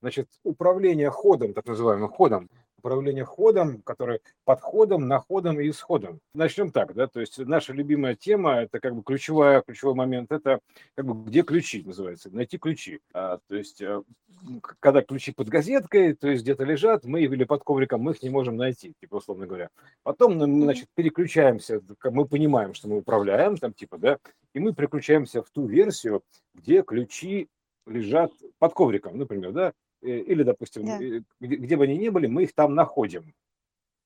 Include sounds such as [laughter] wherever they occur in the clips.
Значит, управление ходом, так называемым ходом, управление ходом, который подходом, находом и исходом. Начнем так, да, то есть наша любимая тема, это как бы ключевая, ключевой момент, это как бы где ключи называется, найти ключи. А, то есть э, когда ключи под газеткой, то есть где-то лежат, мы или под ковриком, мы их не можем найти, типа, условно говоря. Потом мы, значит, переключаемся, мы понимаем, что мы управляем, там, типа, да, и мы переключаемся в ту версию, где ключи лежат под ковриком, например, да, или, допустим, да. Э, где, где бы они ни были, мы их там находим.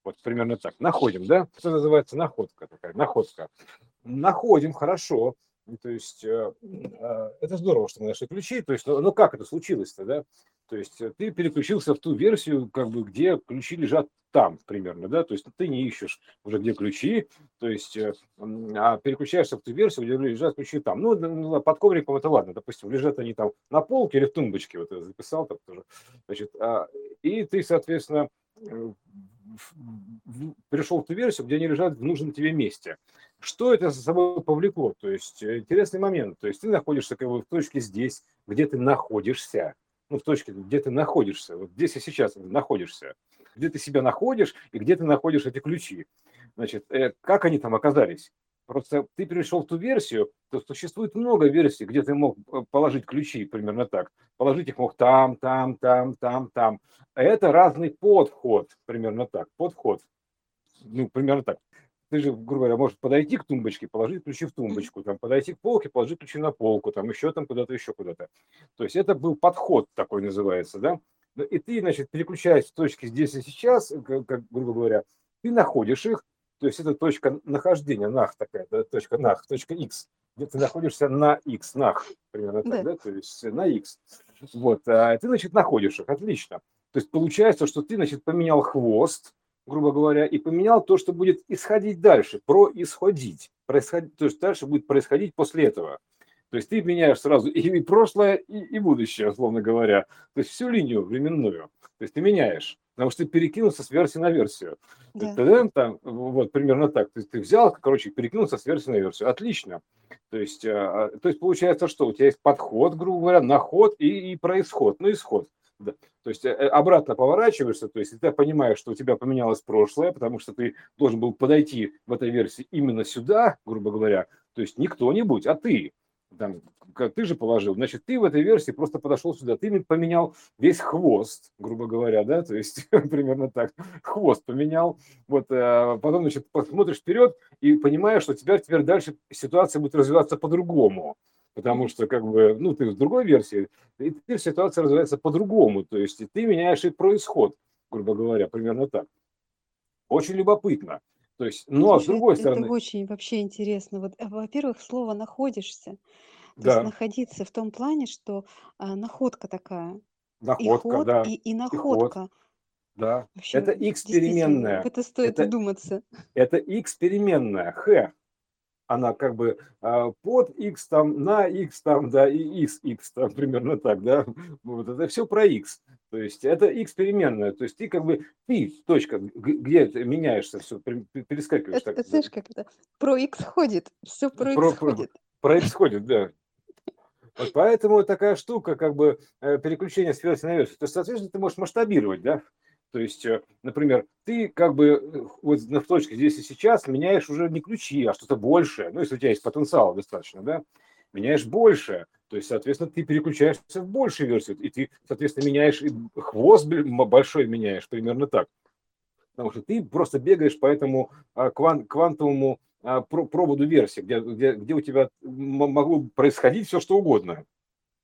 Вот примерно так. Находим, да? Что называется находка такая, находка. Находим, хорошо. То есть э, это здорово, что мы нашли ключи. То есть, ну, ну как это случилось-то, да? То есть ты переключился в ту версию, как бы, где ключи лежат там примерно, да, то есть ты не ищешь уже где ключи, то есть, э, а переключаешься в ту версию, где лежат ключи там. Ну, ну под ковриком это ладно, допустим, лежат они там на полке или в тумбочке, вот я записал там тоже, значит, а, и ты, соответственно, э, перешел в ту версию, где они лежат в нужном тебе месте. Что это за собой повлекло? То есть э, интересный момент. То есть ты находишься как бы в точке здесь, где ты находишься. Ну, в точке, где ты находишься. Вот здесь и сейчас находишься где ты себя находишь и где ты находишь эти ключи. Значит, э, как они там оказались? Просто ты перешел в ту версию, то существует много версий, где ты мог э, положить ключи, примерно так. Положить их мог там, там, там, там, там. Это разный подход, примерно так. Подход. Ну, примерно так. Ты же, грубо говоря, можешь подойти к тумбочке, положить ключи в тумбочку, там, подойти к полке, положить ключи на полку, там, еще там куда-то, еще куда-то. То есть это был подход такой называется, да? Ну, и ты, значит, переключаясь в точки здесь и сейчас, как, как грубо говоря, ты находишь их, то есть это точка нахождения, нах такая, да, точка нах, точка x, где ты находишься на x, нах, примерно так, да, да то есть на x. Вот, а ты, значит, находишь их, отлично. То есть получается, что ты, значит, поменял хвост, грубо говоря, и поменял то, что будет исходить дальше, происходить. Происходить, то есть дальше будет происходить после этого. То есть ты меняешь сразу и прошлое, и, и будущее, условно говоря. То есть всю линию временную. То есть ты меняешь. Потому что ты перекинулся с версии на версию. Да. Тогда, там, вот примерно так. То есть ты взял, короче, перекинулся с версии на версию. Отлично. То есть, а, то есть получается, что у тебя есть подход, грубо говоря, наход и, и происход, ну исход. Да. То есть э, э, обратно поворачиваешься, то есть ты понимаешь, что у тебя поменялось прошлое, потому что ты должен был подойти в этой версии именно сюда, грубо говоря, то есть не кто-нибудь, а ты. Там, как ты же положил, значит, ты в этой версии просто подошел сюда, ты поменял весь хвост, грубо говоря, да, то есть [laughs] примерно так, хвост поменял, вот, а потом, значит, посмотришь вперед и понимаешь, что тебя теперь дальше ситуация будет развиваться по-другому, потому что, как бы, ну, ты в другой версии, и теперь ситуация развивается по-другому, то есть ты меняешь и происход, грубо говоря, примерно так. Очень любопытно. То есть, ну, а с другой это стороны, очень вообще интересно. Вот, э, во-первых, слово находишься. То есть да, находиться в том плане, что а, находка такая, и находка, ход, да, и, и и ход, находка. да. Вообще, Это переменная, это стоит это, вдуматься. это x переменная, х, она как бы а, под x там, на x там, да, и из x там, [laughs] примерно так, да. Вот это все про x. То есть это x переменная. То есть ты как бы, ты, точка, где ты меняешься, все, перескакиваешь Это, так. знаешь, как это? Про X ходит, все про X Про, про, ходит. про x ходит, да. Вот поэтому такая штука, как бы э, переключение с версии на версию. То есть, соответственно, ты можешь масштабировать, да? То есть, э, например, ты как бы э, вот в точке здесь и сейчас меняешь уже не ключи, а что-то большее. Ну, если у тебя есть потенциал достаточно, да? Меняешь больше. То есть, соответственно, ты переключаешься в большую версию. И ты, соответственно, меняешь и хвост большой меняешь, примерно так. Потому что ты просто бегаешь по этому а, кван, квантовому а, проводу версии, где, где, где у тебя могло происходить все, что угодно.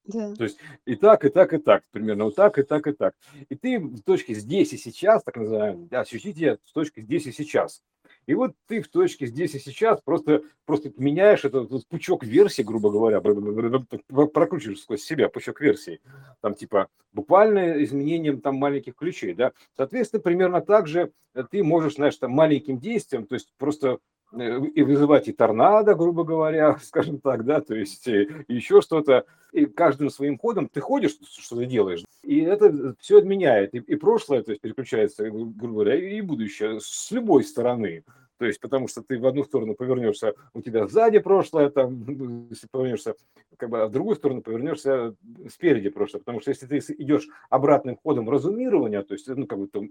Да. То есть и так, и так, и так, примерно вот так, и так, и так. И ты в точке здесь и сейчас, так называемый, да, ощутите в точке здесь и сейчас. И вот ты в точке здесь и сейчас просто, просто меняешь этот, этот пучок версий, грубо говоря, прокручиваешь сквозь себя пучок версий, там типа буквально изменением там маленьких ключей, да. Соответственно, примерно так же ты можешь, знаешь, там маленьким действием, то есть просто Э, и вызывать и торнадо, грубо говоря, [laughs] скажем так, да, то есть э, еще что-то. И каждым своим ходом ты ходишь, что ты делаешь, и это все отменяет. И, и прошлое, то есть переключается, грубо говоря, и будущее с любой стороны. То есть, потому что ты в одну сторону повернешься, у тебя сзади прошлое, там, [laughs] если повернешься, как бы, а в другую сторону повернешься спереди прошлое. Потому что если ты идешь обратным ходом разумирования, то есть, ну, как бы там,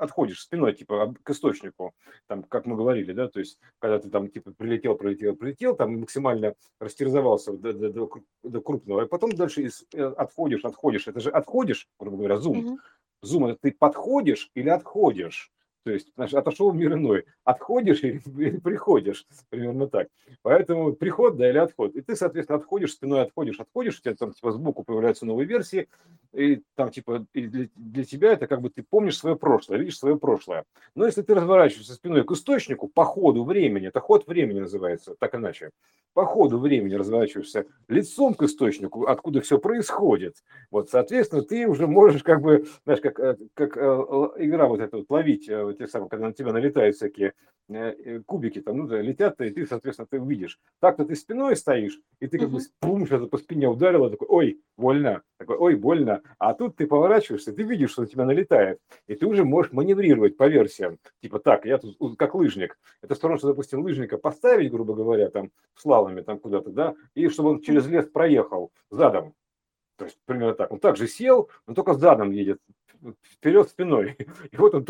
отходишь спиной, типа, к источнику, там, как мы говорили, да, то есть, когда ты там, типа, прилетел, прилетел, прилетел, там максимально растерзовался до, до, до, до крупного, и потом дальше э, отходишь, отходишь. Это же отходишь, грубо говоря, зум. Зум это ты подходишь или отходишь. То есть отошел в мир иной. Отходишь или, или приходишь, примерно так. Поэтому приход, да, или отход. И ты, соответственно, отходишь, спиной отходишь, отходишь, у тебя там типа сбоку появляются новые версии, и там типа и для, для тебя это как бы ты помнишь свое прошлое, видишь свое прошлое. Но если ты разворачиваешься спиной к источнику, по ходу времени, это ход времени называется, так иначе, по ходу времени разворачиваешься лицом к источнику, откуда все происходит, вот, соответственно, ты уже можешь как бы, знаешь, как, э, как э, игра вот эта вот ловить э, тех самых, когда на тебя налетают всякие э, э, кубики, там, ну, да, летят, и ты, соответственно, ты увидишь. Так-то ты спиной стоишь, и ты как бы, пум, что-то по спине ударило, такой, ой, больно, такой, ой, больно. А тут ты поворачиваешься, ты видишь, что на тебя налетает, и ты уже можешь маневрировать по версиям. Типа, так, я тут как лыжник. Это все равно, что, допустим, лыжника поставить, грубо говоря, там, слалами там куда-то, да, и чтобы он через лес проехал задом. То есть примерно так. Он также сел, но только задом едет вперед спиной. [laughs] И вот он,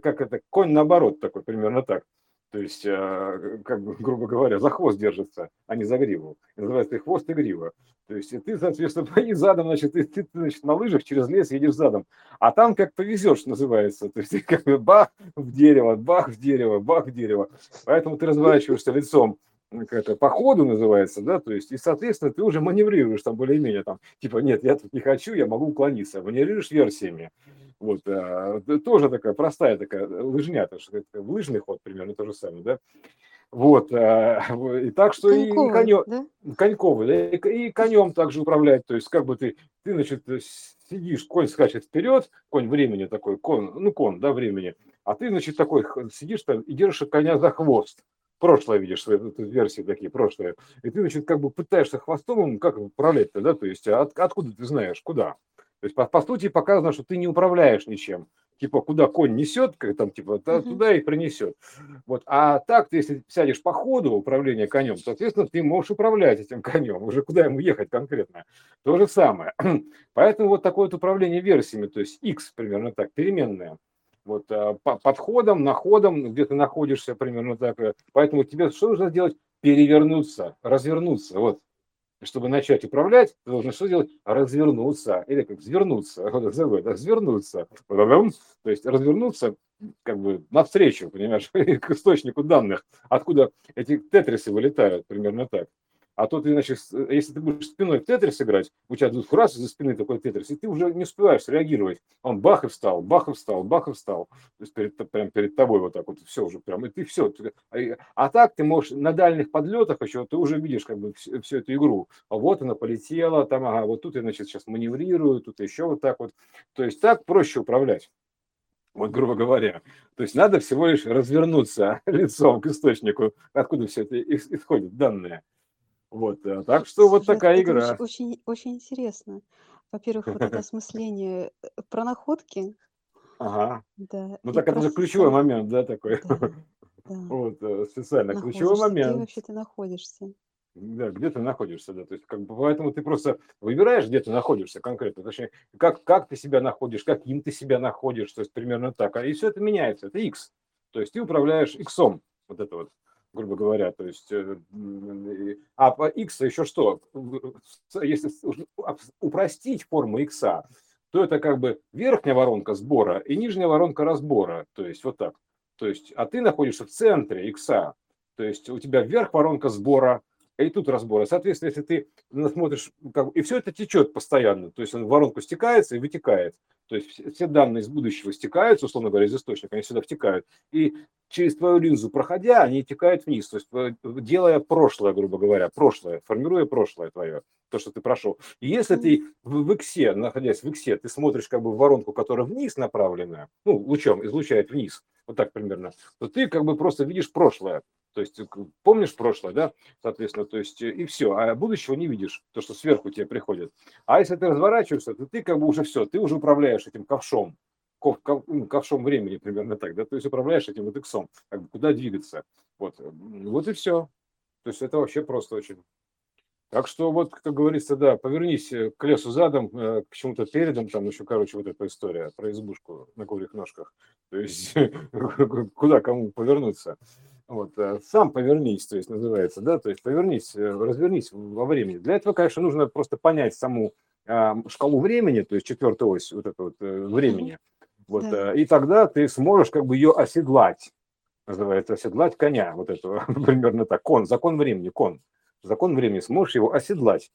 как это, конь наоборот такой, примерно так. То есть, э, как бы, [laughs] грубо говоря, за хвост держится, а не за гриву. Называется и хвост и грива. То есть, и ты, соответственно, [laughs] и задом, значит, ты, ты, значит, на лыжах через лес едешь задом. А там как повезешь, называется. То есть, как бы бах в дерево, бах в дерево, бах в дерево. Поэтому ты разворачиваешься лицом это по ходу называется, да, то есть, и, соответственно, ты уже маневрируешь там более-менее, там, типа, нет, я тут не хочу, я могу уклониться, маневрируешь версиями. Вот, а, тоже такая простая такая лыжня, то что это лыжный ход примерно то же самое, да. Вот, [laughs] а, и так что коньковый, и конем, да? коньковый, да, и, и конем также управлять, то есть, как бы ты, ты, значит, сидишь, конь скачет вперед, конь времени такой, кон, ну, кон, да, времени, а ты, значит, такой сидишь там и держишь коня за хвост прошлое видишь, свои версии такие, прошлые, и ты, значит, как бы пытаешься хвостом, как управлять-то, да, то есть от, откуда ты знаешь, куда? То есть, по, по сути, показано, что ты не управляешь ничем. Типа, куда конь несет, как там, типа, да, туда и принесет. Вот. А так, ты, если сядешь по ходу управления конем, соответственно, ты можешь управлять этим конем, уже куда ему ехать конкретно. То же самое. [clears throat] Поэтому вот такое вот управление версиями, то есть X примерно так, переменная вот а, подходом, находом, где ты находишься примерно так. Э, поэтому тебе что нужно сделать? Перевернуться, развернуться. Вот. Чтобы начать управлять, ты должен что делать? Развернуться. Или как свернуться. [laughs] Развернуться. То есть развернуться как бы навстречу, понимаешь, [laughs] к источнику данных, откуда эти тетрисы вылетают, примерно так. А то ты, значит, если ты будешь спиной в тетрис играть, у тебя тут раз из-за спины такой тетрис, и ты уже не успеваешь реагировать. Он бах и встал, бах и встал, бах и встал. То есть перед, прям перед тобой вот так вот все уже прям, и ты все. А, а так ты можешь на дальних подлетах еще, ты уже видишь как бы всю эту игру. А вот она полетела, там, ага, вот тут я, значит, сейчас маневрирую, тут еще вот так вот. То есть так проще управлять вот грубо говоря. То есть надо всего лишь развернуться [laughs] лицом к источнику, откуда все это исходит, данные. Вот, э, так что вот Слушай, такая это игра. очень, очень интересно. Во-первых, вот это [laughs] осмысление э, про находки, Ага. да, Ну так это же ключевой момент, да, такой. [laughs] да, Вот, э, специально ключевой находишься, где момент. вообще ты находишься. Да, где ты находишься, да. То есть, как бы, поэтому ты просто выбираешь, где ты находишься конкретно. Точнее, как, как ты себя находишь, каким ты себя находишь, то есть примерно так. А и все это меняется. Это X. То есть ты управляешь X. Вот это вот грубо говоря, то есть, э, а по x еще что? Если упростить форму x, то это как бы верхняя воронка сбора и нижняя воронка разбора, то есть вот так. То есть, а ты находишься в центре x, то есть у тебя вверх воронка сбора, и тут разбора. Соответственно, если ты смотришь, как, и все это течет постоянно, то есть он в воронку стекается и вытекает. То есть все данные из будущего стекаются, условно говоря, из источника, они сюда втекают. И через твою линзу проходя, они текают вниз. То есть э, делая прошлое, грубо говоря, прошлое, формируя прошлое твое, то, что ты прошел. И если ты в, в иксе, находясь в иксе, ты смотришь как бы в воронку, которая вниз направленная, ну, лучом излучает вниз, вот так примерно, то ты как бы просто видишь прошлое. То есть помнишь прошлое, да, соответственно, то есть и все, а будущего не видишь, то, что сверху тебе приходит. А если ты разворачиваешься, то ты как бы уже все, ты уже управляешь этим ковшом, ну, ковшом времени, примерно так, да, то есть управляешь этим вот как бы куда двигаться. Вот, вот и все. То есть это вообще просто очень. Так что вот, как говорится, да, повернись э, к лесу задом, э, к чему-то передом, там еще, короче, вот эта история про избушку на курьих ножках. То есть [laughs] куда кому повернуться. Вот, э, сам повернись, то есть называется, да, то есть повернись, развернись во времени. Для этого, конечно, нужно просто понять саму шкалу времени, то есть четвертую ось вот это вот времени. Вот, да. и тогда ты сможешь как бы ее оседлать называется оседлать коня, вот этого, [laughs] примерно так, кон, закон времени, кон, закон времени, сможешь его оседлать.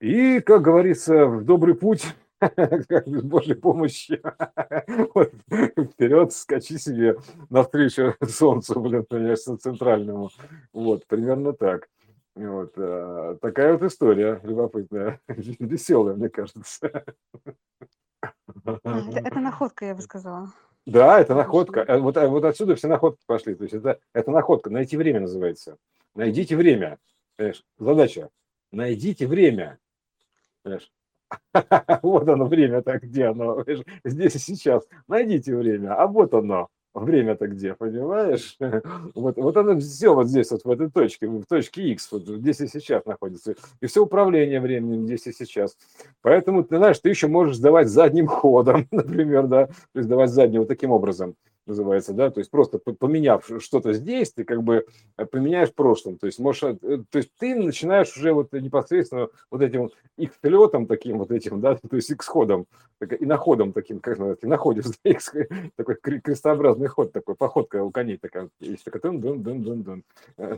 И, как говорится, в добрый путь, [laughs] без Божьей помощи, [laughs] вот, вперед, скачи себе навстречу [laughs] солнцу, блин, конечно, центральному. Вот, примерно так. Вот, а, такая вот история любопытная, веселая, мне кажется. А, это, это находка, я бы сказала. Да, это находка. Э, вот, э, вот отсюда все находки пошли. То есть это, это находка. Найти время называется. Найдите время. Понимаешь? Задача. Найдите время. Понимаешь? [laughs] Вот оно время так где оно? Здесь и сейчас. Найдите время. А вот оно время-то где, понимаешь? [laughs] Вот, вот оно все вот здесь, вот в этой точке, в точке X, вот здесь и сейчас находится. И все управление временем здесь и сейчас. Поэтому, ты знаешь, ты еще можешь сдавать задним ходом, [laughs] например, да, то есть сдавать задним вот таким образом называется, да, то есть просто поменяв что-то здесь, ты как бы э, поменяешь прошлым, то есть можешь, э, то есть ты начинаешь уже вот непосредственно вот этим вот X-летом таким вот этим, да, [laughs] то есть X-ходом, и находом таким, как называется, находишь [laughs] X, такой крестообразный ход такой, походка у коней такая, есть такая, дун дун дун дун дун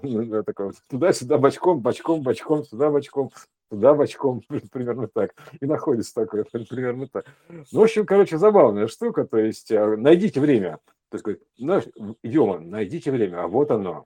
ну, такой туда-сюда бочком, бочком, бочком, сюда бочком, туда бочком, [laughs] примерно так, и находится такое, примерно так. Ну, в общем, короче, забавная штука, то есть э, найдите время, то есть, говорит, знаешь, идем, найдите время, а вот оно.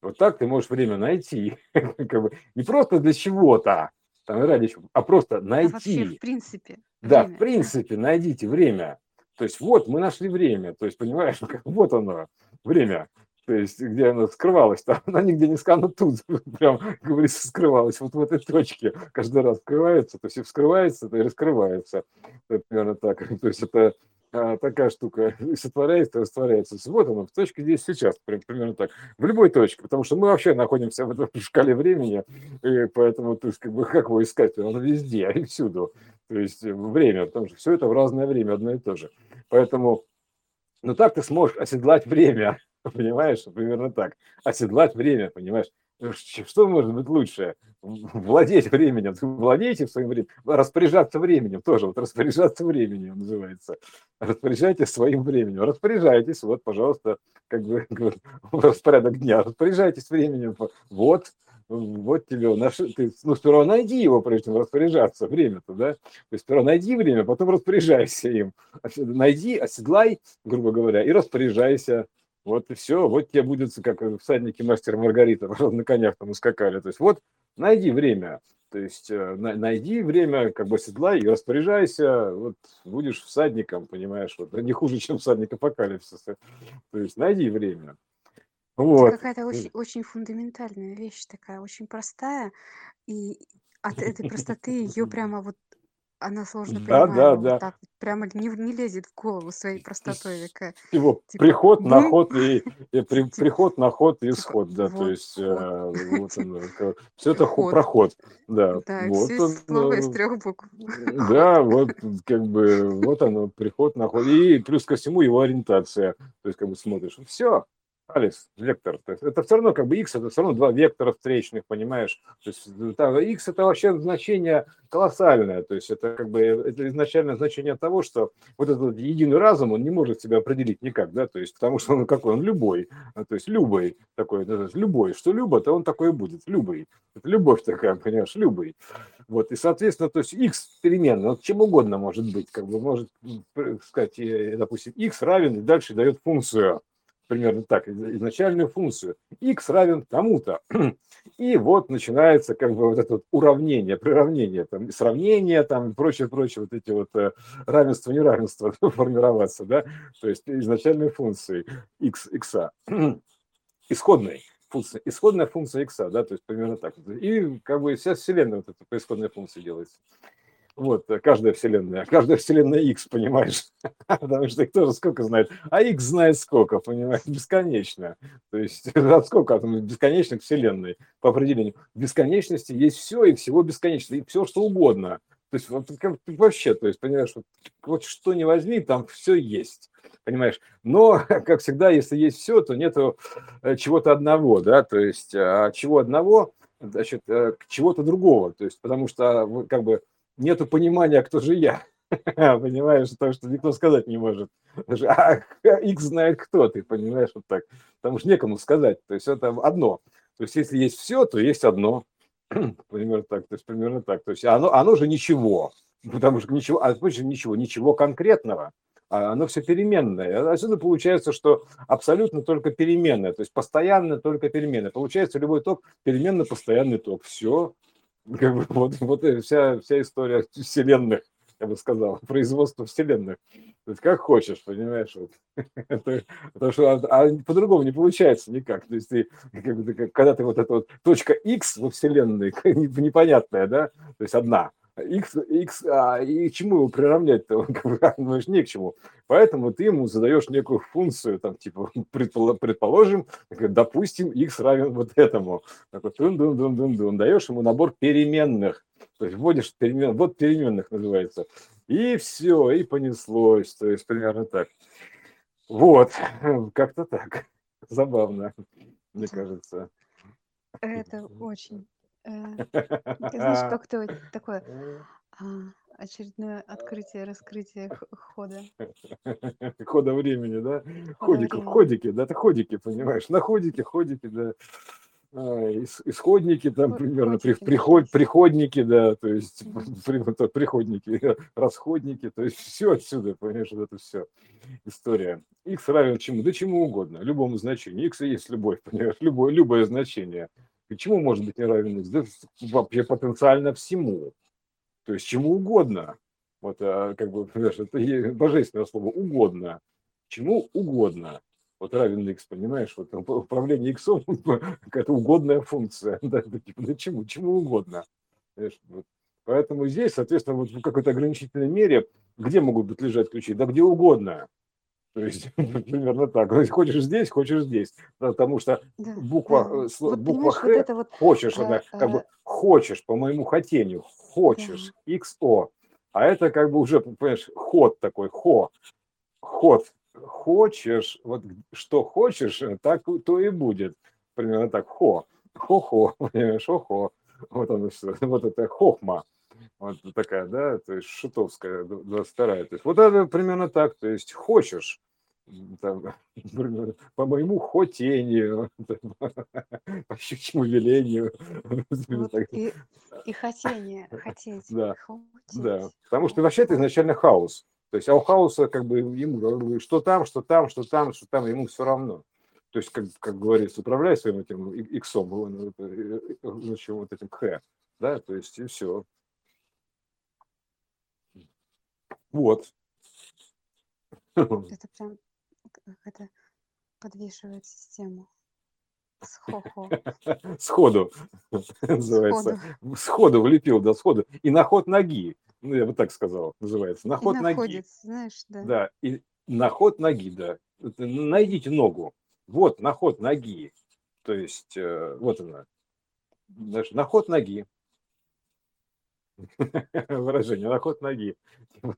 Вот так ты можешь время найти. [laughs] как бы, не просто для чего-то, там, ради чего, а просто найти. А вообще, в принципе. Да, время. в принципе, найдите время. То есть вот мы нашли время, то есть понимаешь, [laughs] вот оно, время, то есть где оно скрывалось, там [laughs] оно нигде не скано тут, прям, как говорится, скрывалось вот в этой точке, каждый раз скрывается, то есть вскрывается, то и раскрывается, примерно так, то есть это а, такая штука [laughs] сотворяется, растворяется. Вот оно, в точке здесь сейчас, примерно так. В любой точке, потому что мы вообще находимся в этой шкале времени, и поэтому, то есть, как бы, как его искать? Оно везде и [laughs] всюду. То есть, время, потому что все это в разное время одно и то же. Поэтому, ну так ты сможешь оседлать время, [laughs] понимаешь? Примерно так. Оседлать время, понимаешь? Что может быть лучше? Владеть временем. Владейте своим временем. Распоряжаться временем тоже. Вот распоряжаться временем называется. Распоряжайтесь своим временем. Распоряжайтесь. Вот, пожалуйста, как бы [laughs] распорядок дня. Распоряжайтесь временем. Вот, вот тебе, наш, ты, ну, сперва найди его, прежде чем распоряжаться, время-то, да, то есть сперва найди время, потом распоряжайся им, найди, оседлай, грубо говоря, и распоряжайся, вот и все, вот тебе будет, как всадники мастер Маргарита, [laughs] на конях там ускакали. То есть вот найди время, то есть э, найди время, как бы седла и распоряжайся, вот будешь всадником, понимаешь, вот не хуже, чем всадник апокалипсиса. То есть найди время. Вот. Это какая-то очень, очень фундаментальная вещь такая, очень простая, и от этой простоты ее прямо вот она сложно Да, да, вот да. так вот прямо не, не лезет в голову своей простотой такая. Его Типа, приход, бум, наход и, и при- типа, приход, наход и типа, исход, да, то вот, есть ход, э, вот оно, [laughs] все это ход. проход, да, Да, вот все он, из слова из э, трех букв. Ход. да, вот как бы вот оно, приход, наход, и плюс ко всему его ориентация, то есть как бы смотришь, все, Алекс, вектор. То есть это все равно как бы x, это все равно два вектора встречных, понимаешь? То есть там, x это вообще значение колоссальное. То есть это как бы это изначальное значение того, что вот этот единый разум, он не может себя определить никак, да, то есть потому что он какой? Он любой. А, то есть любой такой, то есть любой. Что любо, то он такой и будет. Любый. Это любовь такая, понимаешь, любый. Вот, и, соответственно, то есть x переменная, вот чем угодно может быть, как бы может сказать, допустим, x равен и дальше дает функцию примерно так, изначальную функцию. x равен тому-то. [clears throat] И вот начинается как бы вот это вот уравнение, приравнение, там, сравнение, там, и прочее, прочее, вот эти вот э, равенства, неравенства [laughs] формироваться, да, то есть изначальной функции x, x, исходной функция, исходная функция x, да, то есть примерно так. И как бы вся вселенная вот эта по исходной функции делается. Вот, каждая вселенная, каждая вселенная X, понимаешь? [laughs] Потому что их тоже сколько знает. А X знает сколько, понимаешь? Бесконечно. То есть [laughs] от сколько от бесконечных вселенной по определению. В бесконечности есть все и всего бесконечно, и все что угодно. То есть вот, вообще, то есть, понимаешь, вот, вот что не возьми, там все есть, понимаешь. Но, [laughs] как всегда, если есть все, то нету э, чего-то одного, да, то есть а чего одного, значит, э, чего-то другого, то есть потому что как бы нету понимания, кто же я, понимаешь, то, что никто сказать не может. А X знает, кто ты, понимаешь, вот так. Потому что некому сказать, то есть это одно. То есть если есть все, то есть одно. примерно так, то есть примерно так. То есть оно, оно же ничего, потому что ничего, а ничего, ничего конкретного, а оно все переменное. Отсюда получается, что абсолютно только переменное, то есть постоянно только переменное. Получается любой ток переменно-постоянный ток. Все, как бы, вот, вот вся, вся история вселенных я бы сказал, производство вселенных. То есть как хочешь, понимаешь? Вот. [laughs] Потому что а, а по-другому не получается никак. То есть ты, как когда ты вот эта вот точка X во вселенной, [laughs] непонятная, да, то есть одна, X, X, а, и чему его приравнять-то? [laughs] Ну, не к чему. Поэтому ты ему задаешь некую функцию, там, типа, [laughs] предположим, допустим, X равен вот этому. Такой, дун дун дун дун дун даешь ему набор переменных. То есть вводишь перемен, вот переменных называется. И все, и понеслось. То есть примерно так. Вот, [laughs] как-то так. Забавно, мне кажется. Это очень. Э, знаешь, [laughs] как-то такое а, очередное открытие, раскрытие хода. [laughs] Хода времени, да? Ходики, ходики, да, это ходики, понимаешь? На ходике, ходики, да. А, исходники там примерно, при, приход, приходники, да, то есть [laughs] приходники, расходники, то есть все отсюда, понимаешь, вот это все история. X равен чему? Да чему угодно, любому значению. X есть любовь, понимаешь, любое, любое значение. И чему может быть не равен X? Да вообще потенциально всему. То есть чему угодно. Вот, а, как бы, [laughs] понимаешь, это божественное слово угодно. Чему угодно вот равен x, понимаешь, вот управление x какая-то [laughs] угодная функция, [laughs] да, типа, да чему, чему угодно. Вот. Поэтому здесь, соответственно, вот в какой-то ограничительной мере, где могут быть лежать ключи? Да где угодно. То есть [laughs] примерно так. То есть хочешь здесь, хочешь здесь. Потому что да, буква, да. Э, вот, буква Х, вот вот, хочешь, а, она как а... бы хочешь по моему хотению, хочешь, да. XO. А это как бы уже, понимаешь, ход такой, хо, ход хочешь, вот что хочешь, э, так то и будет. Примерно так, хо, хо-хо, [laughs] понимаешь, хо-хо. Вот оно все, [laughs] вот это хохма. Вот такая, да, то есть шутовская, 22 То есть вот это примерно так, то есть хочешь, там, [laughs] по моему хотению, [laughs] [laughs] по щучьему велению. Вот и, и хотение, хотеть. Да, хотеть. да, потому что вообще это изначально хаос. То есть, а у хаоса как бы ему что там, что там, что там, что там, ему все равно. То есть, как, как говорится, управляй своим этим иксом, ну, значит, вот этим х, да, то есть, и все. Вот. Это прям это подвешивает систему. Схохо. [laughs] Сходу [laughs] называется. Сходу влепил, да, сходу. И на ход ноги ну, я бы так сказал, называется, на ход и ноги. знаешь, да. Да, и на ход ноги, да. Найдите ногу. Вот, на ход ноги. То есть, э, вот она. Даже на ход ноги. [laughs] Выражение, на ход ноги.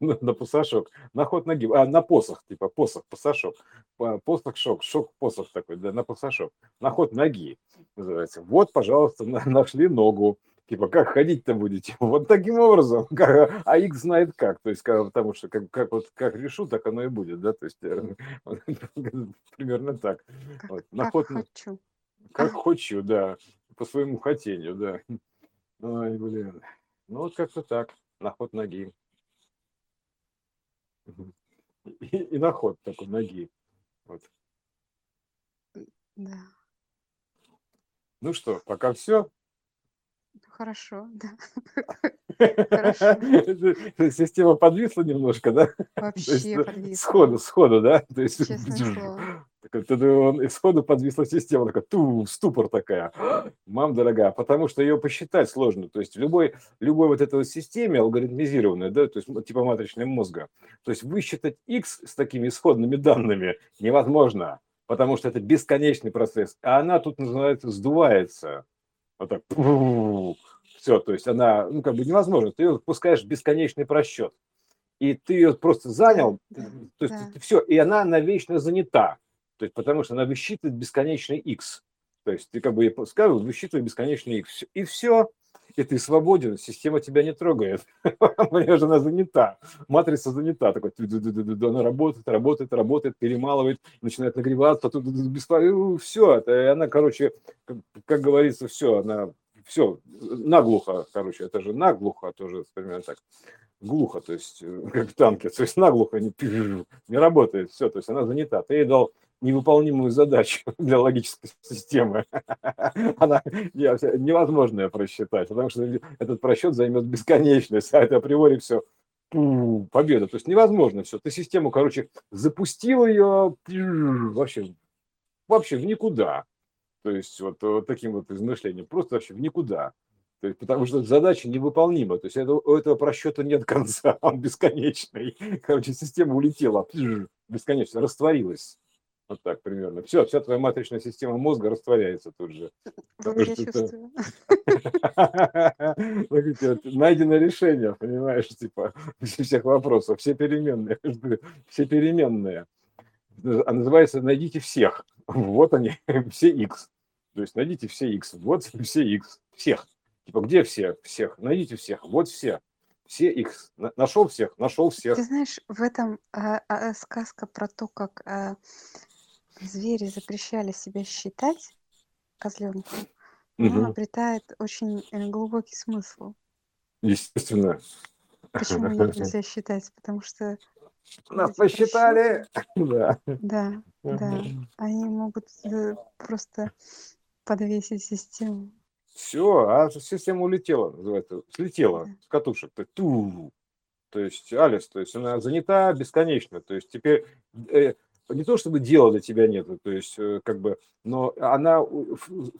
на, на посошок. На ход ноги. А, на посох, типа посох, посошок. Посох, шок, шок, посох такой, да, на посошок. На ход ноги называется. Вот, пожалуйста, нашли ногу. Типа, как ходить-то будете? [laughs] Вот таким образом. [laughs] Как, а X знает как. То есть, как, потому что как, как, вот, как решу, так оно и будет. Да? То есть, э, примерно так. Как, вот. как ход, хочу. Как хочу, да. По своему хотению, да. Ой, блин. Ну, вот как-то так. На ход ноги. И, и на ход такой ноги. Вот. Да. Ну что, пока все. Хорошо, да. Хорошо. Система подвисла немножко, да? Вообще подвисла. Сходу, сходу, да? Честное [laughs] слово. Он исходу подвисла система, такая, ту, ступор такая. [gasps] Мам дорогая, потому что ее посчитать сложно. То есть любой, любой вот этой вот системе алгоритмизированной, да, то есть типа матричного мозга, то есть высчитать x с такими исходными данными невозможно, потому что это бесконечный процесс. А она тут называется сдувается. Вот так. Все, то есть она, ну, как бы невозможно. Ты ее пускаешь в бесконечный просчет и ты ее просто занял, то есть да. все, и она навечно занята, то есть потому что она высчитывает бесконечный x, то есть ты как бы ей скажешь, высчитывай бесконечный x, и все, и ты свободен, система тебя не трогает, [laughs] понимаешь, она занята, матрица занята, такой, она работает, работает, работает, перемалывает, начинает нагреваться, тут все, это она, короче, как, как говорится, все, она все, наглухо, короче, это же наглухо тоже, примерно так. Глухо, то есть э, как в танке, то есть наглухо не, не работает, все, то есть она занята. Ты ей дал невыполнимую задачу [laughs] для логической системы. [laughs] Она невозможно просчитать, потому что этот просчет займет бесконечность, а это априори все победа. То есть невозможно все. Ты систему, короче, запустил ее вообще, вообще в никуда. То есть вот, вот таким вот измышлением, просто вообще в никуда. То есть, потому что задача невыполнима. То есть это, у этого просчета нет конца, [laughs] он бесконечный. Короче, система улетела, бесконечно, растворилась. Вот так примерно. Все, вся твоя матричная система мозга растворяется тут же. [laughs] Найдено решение, понимаешь, типа всех вопросов, все переменные, [laughs] все переменные. А называется «Найдите всех». Вот они, [laughs] все x. То есть найдите все x. Вот все x. Всех. Типа, где все? Всех. Найдите всех. Вот все. Все их. Нашел всех, нашел всех. Ты знаешь, в этом э, э, сказка про то, как э, звери запрещали себя считать козленку, угу. обретает очень э, глубокий смысл. Естественно. Почему нельзя считать? Потому что нас посчитали. [laughs] Да. Да, да. Они могут э, просто подвесить систему. Все, а система улетела, называется, слетела с катушек. То, ту, то есть Алис, то есть она занята бесконечно. То есть теперь э, не то чтобы дела для тебя нет, то есть э, как бы, но она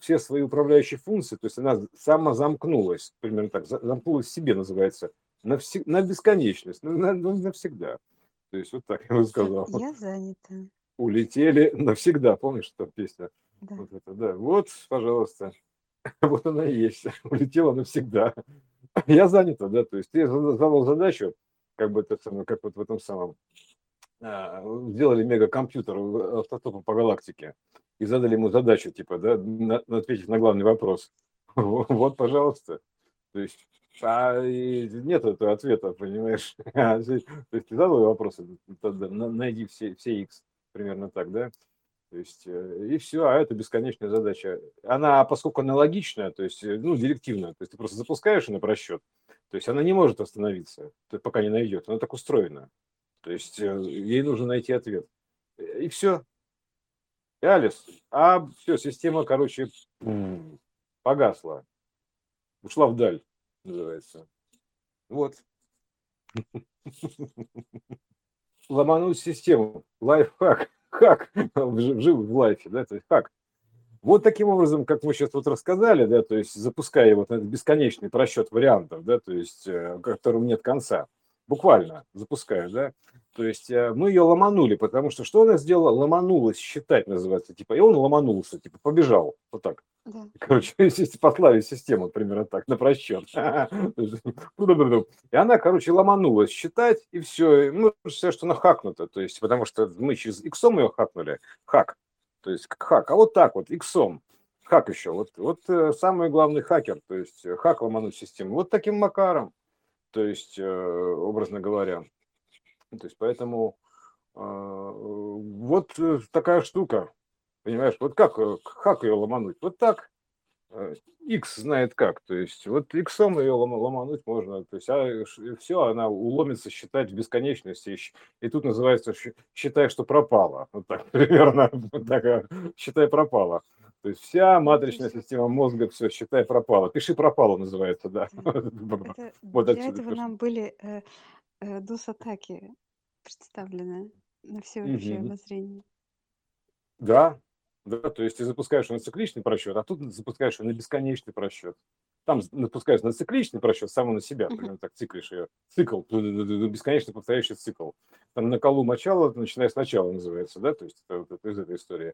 все свои управляющие функции, то есть она сама замкнулась, примерно так, замкнулась в себе, называется, на, всег, на бесконечность, на, на, навсегда. То есть вот так я бы сказал. Я занята. Улетели навсегда, помнишь, что песня? Да. Вот это, да. Вот, пожалуйста. [laughs] Вот она и есть, [laughs] улетела навсегда. Я занята, да, то есть я задал задачу, как бы это самое, как вот в этом самом, сделали мегакомпьютер автостопа по галактике и задали ему задачу, типа, да, на, ответить на главный вопрос. [laughs] Вот, пожалуйста. То есть а нет этого ответа, понимаешь? [laughs] То есть ты задал вопросы, найди все, все x, примерно так, да? То есть, э, и все, а это бесконечная задача. Она, поскольку аналогичная, то есть, э, ну, директивная, то есть ты просто запускаешь на просчет, то есть она не может остановиться, пока не найдет, она так устроена. То есть э, ей нужно найти ответ. И все. И Алис, а все, система, короче, погасла. Ушла вдаль, называется. Вот. [laughs] Ломануть систему. Лайфхак хак жил в лайфе, да, то есть хак. Вот таким образом, как мы сейчас вот рассказали, да, то есть запуская вот этот бесконечный просчет вариантов, да, то есть э, которому нет конца, буквально запуская, да, то есть э, мы ее ломанули, потому что что она сделала? Ломанулась, считать называется, типа, и он ломанулся, типа, побежал, вот так. Да. [laughs] Короче, [laughs] послали систему, примерно так, на просчет. [laughs] И она, короче, ломанулась считать, и все. Ну, все, что она хакнута, то есть, потому что мы через иксом ее хакнули, хак, то есть как хак, а вот так вот, иксом. Хак еще, вот, вот э, самый главный хакер, то есть э, хак ломануть систему, вот таким макаром, то есть, образно говоря. То есть, поэтому вот такая штука, Понимаешь, вот как, э, как ее ломануть? Вот так. X э, знает как. То есть вот X ее ломануть можно. То есть а все, она уломится считать в бесконечности. И тут называется считай, что пропала. Вот так [laughs] примерно. Вот так, а, считай, пропала. То есть вся матричная система мозга, все, считай, пропала. Пиши пропала называется, да. [laughs] Это, вот для этого нам были э, э, DOS-атаки представлены на всеобщее угу. обозрение. Да, да, то есть ты запускаешь на цикличный просчет, а тут запускаешь на бесконечный просчет. Там запускаешь на цикличный просчет, само на себя, примерно так циклишь ее. Цикл, бесконечно повторяющий цикл. Там на колу мочало, начиная сначала называется, да, то есть это, это из этой истории.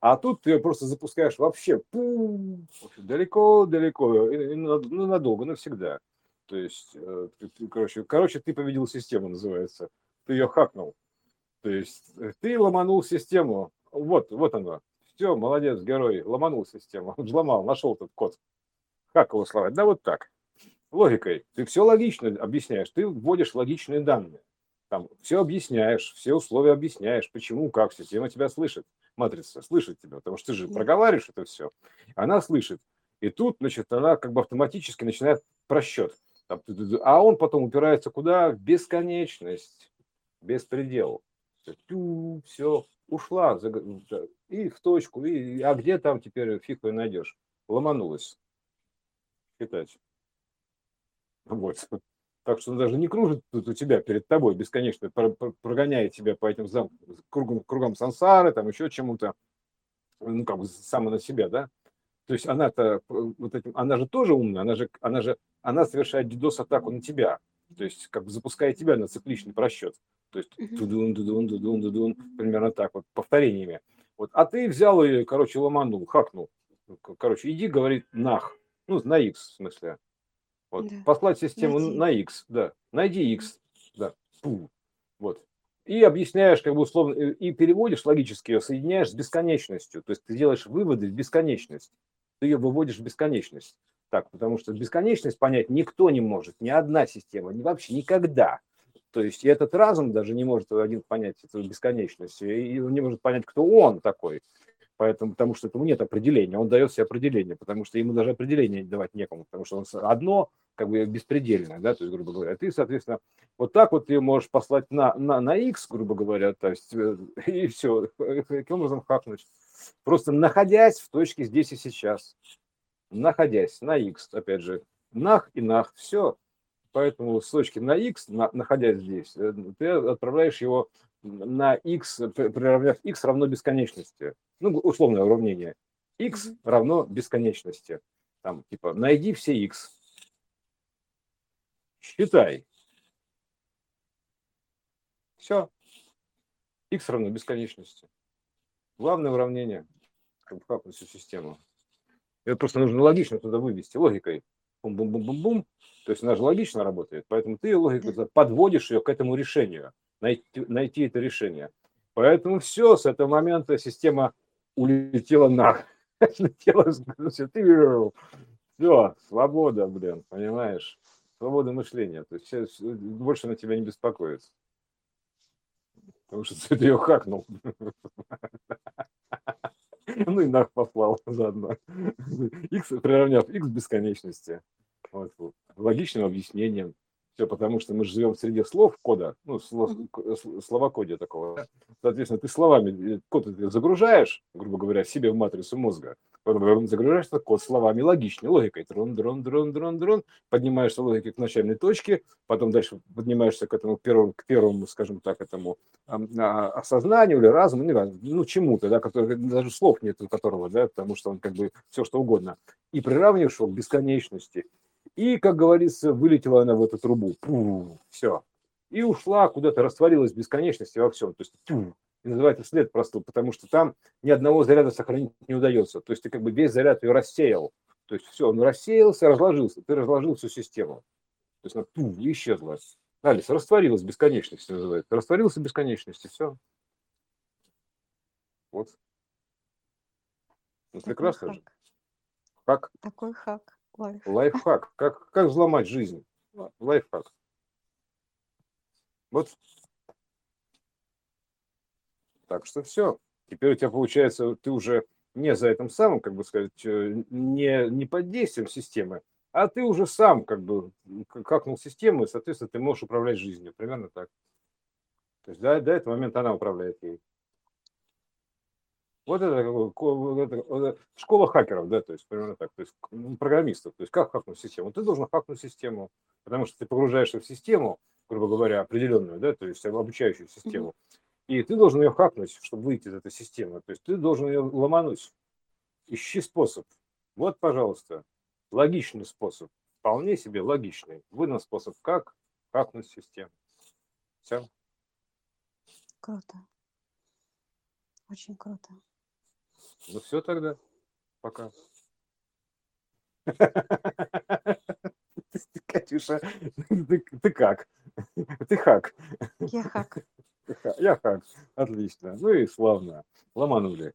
А тут ты просто запускаешь вообще далеко-далеко, ну, надолго, навсегда. То есть, короче, короче, ты победил систему, называется. Ты ее хакнул. То есть ты ломанул систему. Вот, вот оно. Все, молодец, герой, ломанул систему. [laughs] Взломал, нашел этот код. Как его сломать? Да вот так. Логикой. Ты все логично объясняешь. Ты вводишь логичные данные. Там все объясняешь, все условия объясняешь, почему, как система тебя слышит. Матрица слышит тебя, потому что ты же проговариваешь это все. Она слышит. И тут, значит, она как бы автоматически начинает просчет. А он потом упирается куда? В бесконечность, беспредел. Все, ушла и в точку, и, а где там теперь фиг ее найдешь? Ломанулась. Считать. Вот. Так что он даже не кружит тут у тебя перед тобой бесконечно, прогоняет тебя по этим зам, кругам, кругам сансары, там еще чему-то, ну, как бы сама на себя, да? То есть она-то, вот этим, она же тоже умная, она же, она же, она совершает DDoS-атаку на тебя, то есть как бы запуская тебя на цикличный просчет. То есть тудун, тудун, тудун, тудун, примерно так вот, повторениями. Вот. А ты взял и, короче, ломанул, хакнул. Короче, иди, говорит, нах. Ну, на X, в смысле. Вот. Да. Послать систему найди. на X, да. Найди X, да. Пу. Вот. И объясняешь, как бы условно, и переводишь логически ее, соединяешь с бесконечностью. То есть ты делаешь выводы в бесконечность ты ее выводишь в бесконечность. Так, потому что бесконечность понять никто не может, ни одна система, ни вообще никогда. То есть и этот разум даже не может один понять эту бесконечность, и он не может понять, кто он такой. Поэтому, потому что этому нет определения, он дает себе определение, потому что ему даже определение давать некому, потому что он одно как бы беспредельное, да, то есть, грубо говоря, ты, соответственно, вот так вот ты можешь послать на, на, на X, грубо говоря, то есть, э, [laughs] и все, каким образом хакнуть. Просто находясь в точке здесь и сейчас, находясь на X, опять же, нах и нах, все. Поэтому с точки на X, на, находясь здесь, э, ты отправляешь его на X, приравняв X равно бесконечности. Ну, условное уравнение. X равно бесконечности. Там, типа, найди все X. Считай. Все. X равно бесконечности. Главное уравнение, как бы всю систему. Это просто нужно логично туда вывести, логикой. Бум-бум-бум-бум-бум. То есть она же логично работает, поэтому ты логику подводишь ее к этому решению, найти, найти это решение. Поэтому все, с этого момента система улетела на [laughs] Улетела, все, свобода, блин, понимаешь? Свобода мышления. То есть больше на тебя не беспокоится. Потому что ты ее хакнул. Ну и нах послал заодно. X приравняв X бесконечности. Вот, логичным объяснением. Все потому, что мы живем в среде слов, кода, ну, слов, словокодия такого. Соответственно, ты словами, код ты загружаешь, грубо говоря, себе в матрицу мозга, загружаешь этот код словами логичной, логикой. Дрон, дрон, дрон, дрон, дрон. Поднимаешься логикой к начальной точке, потом дальше поднимаешься к этому первому, к первому, скажем так, этому а, осознанию или разуму, не важно, ну, чему-то, да, который, даже слов нет у которого, да, потому что он как бы все что угодно. И приравниваешь его к бесконечности. И, как говорится, вылетела она в эту трубу. Пу, все. И ушла куда-то, растворилась в бесконечности во всем. То есть, пу, и называется след просто, потому что там ни одного заряда сохранить не удается. То есть ты как бы весь заряд ее рассеял. То есть все, он рассеялся, разложился, ты разложил всю систему. То есть она пу, исчезла. Alles, растворилась в бесконечности, называется. Растворился в бесконечности, все. Вот. Ну, прекрасно же. Как? Такой хак. Life. Лайфхак. Как, как взломать жизнь? Лайфхак. Вот. Так что все. Теперь у тебя получается, ты уже не за этим самым, как бы сказать, э, не, не под действием системы, а ты уже сам как бы какнул систему, и, соответственно, ты можешь управлять жизнью. Примерно так. То есть до, до этого момента она управляет ей. Вот это, это школа хакеров, да, то есть примерно так, то есть программистов, то есть как хакнуть систему. Ты должен хакнуть систему, потому что ты погружаешься в систему, грубо говоря, определенную, да, то есть обучающую систему, И ты должен ее хакнуть, чтобы выйти из этой системы. То есть ты должен ее ломануть. Ищи способ. Вот, пожалуйста, логичный способ. Вполне себе логичный. Выдан способ, как хакнуть систему. Все. Круто. Очень круто. Ну все тогда. Пока. [laughs] Катюша, [laughs] ты, ты как? [laughs] Ты хак. Я хак. [laughs] Я хак. Отлично. Ну и славно. Ломанули.